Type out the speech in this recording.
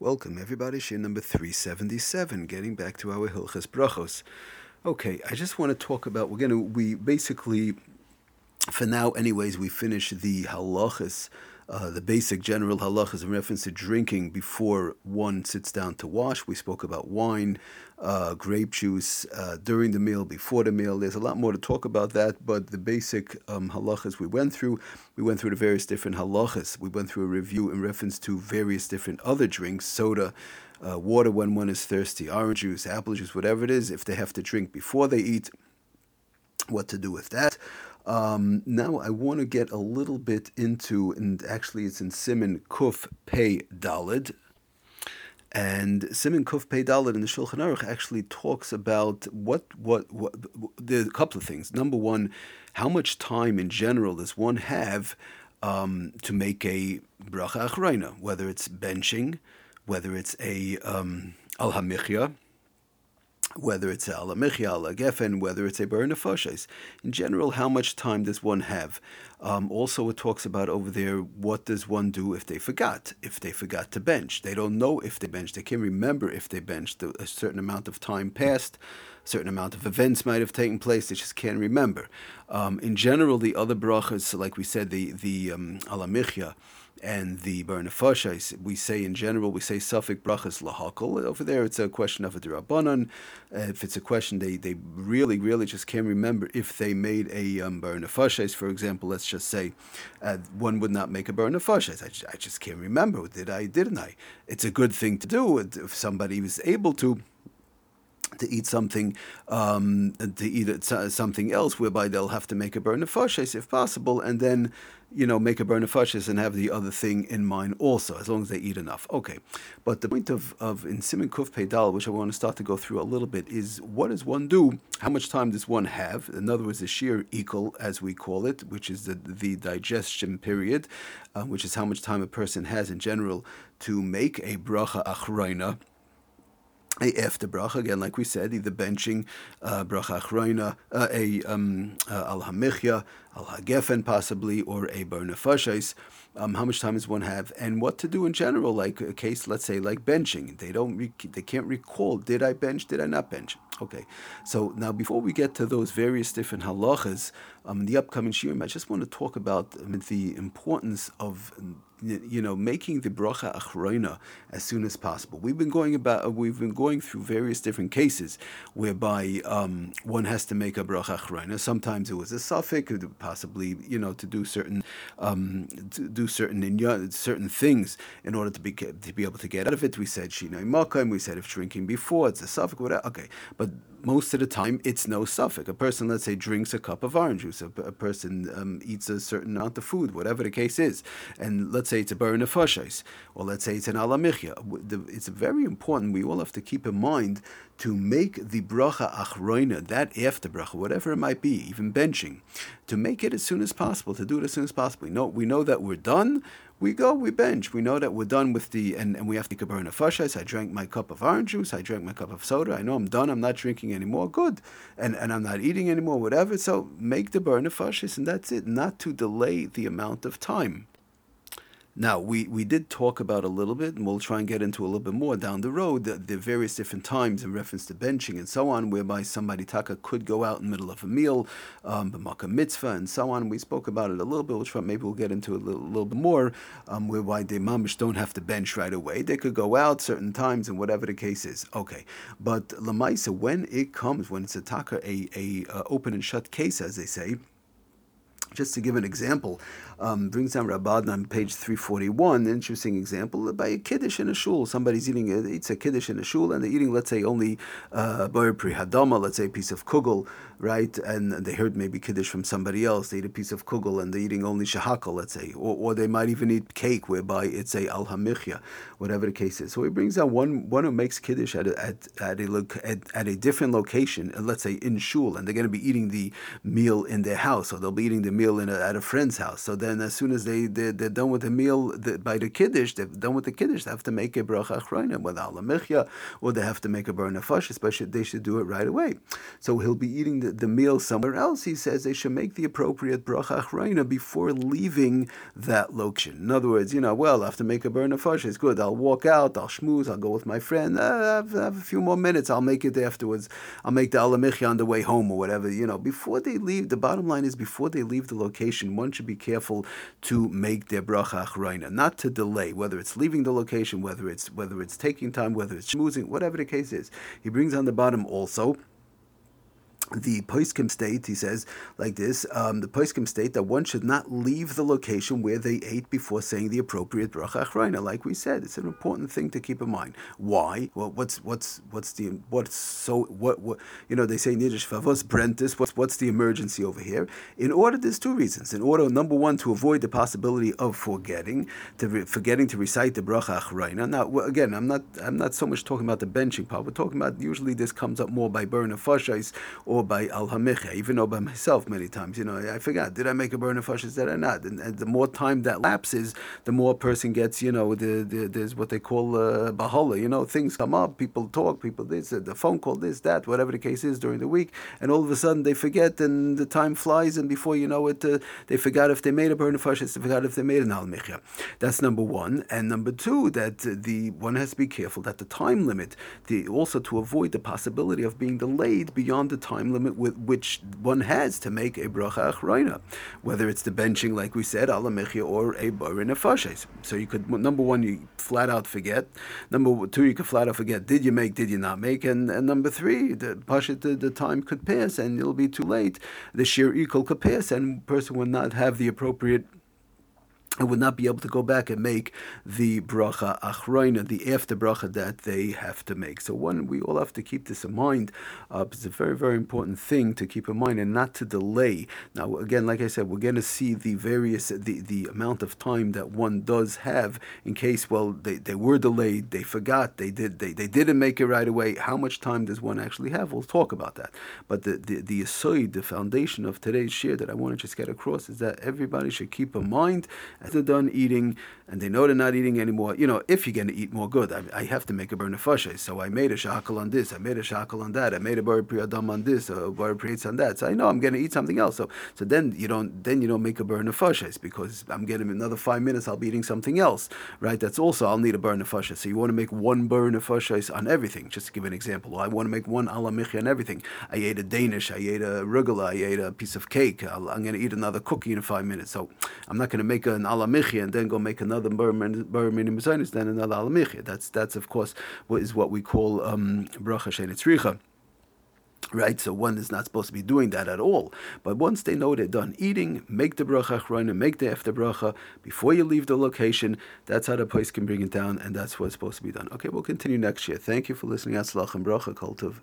Welcome, everybody. Shir number 377, getting back to our Hilchas Brachos. Okay, I just want to talk about, we're going to, we basically, for now, anyways, we finish the halachas uh, the basic general halachas in reference to drinking before one sits down to wash. We spoke about wine, uh, grape juice uh, during the meal, before the meal. There's a lot more to talk about that, but the basic um, halachas we went through, we went through the various different halachas. We went through a review in reference to various different other drinks, soda. Uh, water when one is thirsty, orange juice, apple juice, whatever it is, if they have to drink before they eat, what to do with that. Um, now I want to get a little bit into, and actually it's in Siman Kuf Pei Dalid. And Siman Kuf Pei Dalid in the Shulchan Aruch actually talks about what, what, what, there's a couple of things. Number one, how much time in general does one have um, to make a bracha achreina, whether it's benching, whether it's a um, al hamichya, whether it's a al hamichya, a gefen, whether it's a ber nefashis. In general, how much time does one have? Um, also, it talks about over there what does one do if they forgot, if they forgot to bench. They don't know if they bench. They can't remember if they benched. A certain amount of time passed, a certain amount of events might have taken place. They just can't remember. Um, in general, the other brachas, like we said, the the um, al hamichya and the Bernafashais, we say in general, we say Sofek brachas lahakol. Over there, it's a question of a derabanan. Uh, if it's a question they, they really, really just can't remember if they made a um, Bernafashais, for example, let's just say uh, one would not make a Bernafashais. I, I just can't remember. Did I, didn't I? It's a good thing to do if somebody was able to to eat something, um, to eat something else, whereby they'll have to make a burn of fashes if possible, and then, you know, make a burn of fashes and have the other thing in mind also, as long as they eat enough. Okay, but the point of, of in Siman Kuf Pedal, which I want to start to go through a little bit, is what does one do? How much time does one have? In other words, the shiur ikul, as we call it, which is the, the digestion period, uh, which is how much time a person has in general to make a bracha achroina after bracha again, like we said, either benching uh, bracha achroina, uh, a um, uh, al hamichya, al hagefen possibly, or a bar nefashais. Um, how much time does one have, and what to do in general? Like a case, let's say, like benching. They don't, they can't recall. Did I bench? Did I not bench? Okay. So now, before we get to those various different halachas, um, in the upcoming shiurim, I just want to talk about um, the importance of you know, making the bracha achroina as soon as possible. We've been going about, we've been going through various different cases whereby um, one has to make a bracha achroina. Sometimes it was a suffix, possibly, you know, to do certain, um, to do certain certain things in order to be to be able to get out of it. We said shinoi makam. We said if drinking before it's a suffix, whatever. Okay, but most of the time it's no suffix. A person, let's say, drinks a cup of orange juice. A, a person um, eats a certain amount of food, whatever the case is, and let's say it's a bar nefashis, or let's say it's an al hamichya. It's very important. We all have to keep in mind to make the bracha achroina, that after bracha, whatever it might be, even benching, to make it as soon as possible, to do it as soon as possible. We know, we know that we're done, we go, we bench. We know that we're done with the, and, and we have to burn a fashas. I drank my cup of orange juice, I drank my cup of soda, I know I'm done, I'm not drinking anymore, good. And, and I'm not eating anymore, whatever. So make the burn of fashas, and that's it, not to delay the amount of time. Now, we, we did talk about a little bit, and we'll try and get into a little bit more down the road, the, the various different times in reference to benching and so on, whereby somebody taka could go out in the middle of a meal, um, b'maka mitzvah, and so on. We spoke about it a little bit, which maybe we'll get into a little, little bit more, um, whereby the mamish don't have to bench right away. They could go out certain times and whatever the case is. Okay, but lamaisa, when it comes, when it's a taka, a, a uh, open and shut case, as they say, just to give an example, um, brings down Rabban on page 341, an interesting example by a kiddush in a shul. Somebody's eating, a, eats a kiddush in a shul, and they're eating, let's say, only uh, pri hadama, let's say a piece of kugel, right? And they heard maybe kiddush from somebody else. They eat a piece of kugel, and they're eating only shahakal, let's say. Or, or they might even eat cake, whereby it's a al hamichya, whatever the case is. So he brings down one, one who makes kiddush at a, at, at, a, at, at a different location, let's say in shul, and they're going to be eating the meal in their house, or they'll be eating the meal meal a, at a friend's house. So then, as soon as they they're, they're done with the meal the, by the kiddush, they're done with the kiddush. They have to make a bracha achrayna with al hamichya, or they have to make a bar. Especially they should do it right away. So he'll be eating the, the meal somewhere else. He says they should make the appropriate bracha achrayna before leaving that location. In other words, you know, well, I have to make a bar. It's good. I'll walk out. I'll schmooze. I'll go with my friend. Uh, I have, I have a few more minutes. I'll make it afterwards. I'll make the al hamichya on the way home or whatever. You know, before they leave, the bottom line is before they leave the location, one should be careful to make their bracha achrayna, not to delay, whether it's leaving the location, whether it's whether it's taking time, whether it's schmoozing, whatever the case is. He brings on the bottom also the Poiskim state, he says like this: um, the Poiskim state that one should not leave the location where they ate before saying the appropriate bracha achrayna. Like we said, it's an important thing to keep in mind. Why? Well, what's what's what's the what's so what what you know they say in Yiddish favos brentis. What's what's the emergency over here? In order, there's two reasons. In order, number one, to avoid the possibility of forgetting to re, forgetting to recite the bracha achrayna. Now, again, I'm not I'm not so much talking about the benching part. We're talking about usually this comes up more by burn of fashais or by al hamicha, even though by myself many times, you know, I forgot, did I make a burn of fashis, did I not? And, and, the more time that lapses, the more a person gets, you know, the, the, there's what they call uh, bahala, you know, things come up, people talk, people this, uh, the phone call, this, that, whatever the case is during the week, and all of a sudden they forget and the time flies, and before you know it, uh, they forgot if they made a burn of fashis, they forgot if they made an al hamicha. That's number one. And number two, that the one has to be careful that the time limit, the, also to avoid the possibility of being delayed beyond the time time limit with which one has to make a bracha achrayna, whether it's the benching, like we said, ala or a barin nefashes. So you could number one, you flat out forget. Number two, you could flat out forget. Did you make? Did you not make? And, and number three, the pashit, the, the time could pass and it'll be too late. The shiur ikul could pass and person would not have the appropriate and would not be able to go back and make the bracha achrayna, the after bracha that they have to make. So one, we all have to keep this in mind. Uh, it's a very, very important thing to keep in mind and not to delay. Now, again, like I said, we're going to see the various, the, the amount of time that one does have in case, well, they, they were delayed, they forgot, they did, they, they didn't make it right away. How much time does one actually have? We'll talk about that. But the, the, the the foundation of today's share that I want to just get across is that everybody should keep in mind they're done eating and they know they're not eating anymore, you know, if you're going to eat more good, I, I have to make a burn So I made a shakal on this, I made a shakal on that, I made a bar priyadam on this, uh, a bar priyatz on that. So I know I'm going to eat something else. So so then you don't then you don't make a burn because I'm getting another five minutes. I'll be eating something else, right? That's also I'll need a burn So you want to make one burn on everything. Just to give an example, I want to make one alamichi on everything. I ate a Danish, I ate a rugula, I ate a piece of cake. i am going to eat another cookie in five minutes. So I'm not going to make an alamichi and then go make another burn minim then another alamichi. That's that's of course what is what we call um, bracha shenetzricha. Right, so one is not supposed to be doing that at all. But once they know they're done eating, make the bracha achrayna, make the after bracha before you leave the location. That's how the place can bring it down, and that's what's supposed to be done. Okay, we'll continue next year. Thank you for listening. Atzlach and bracha, Kultiv.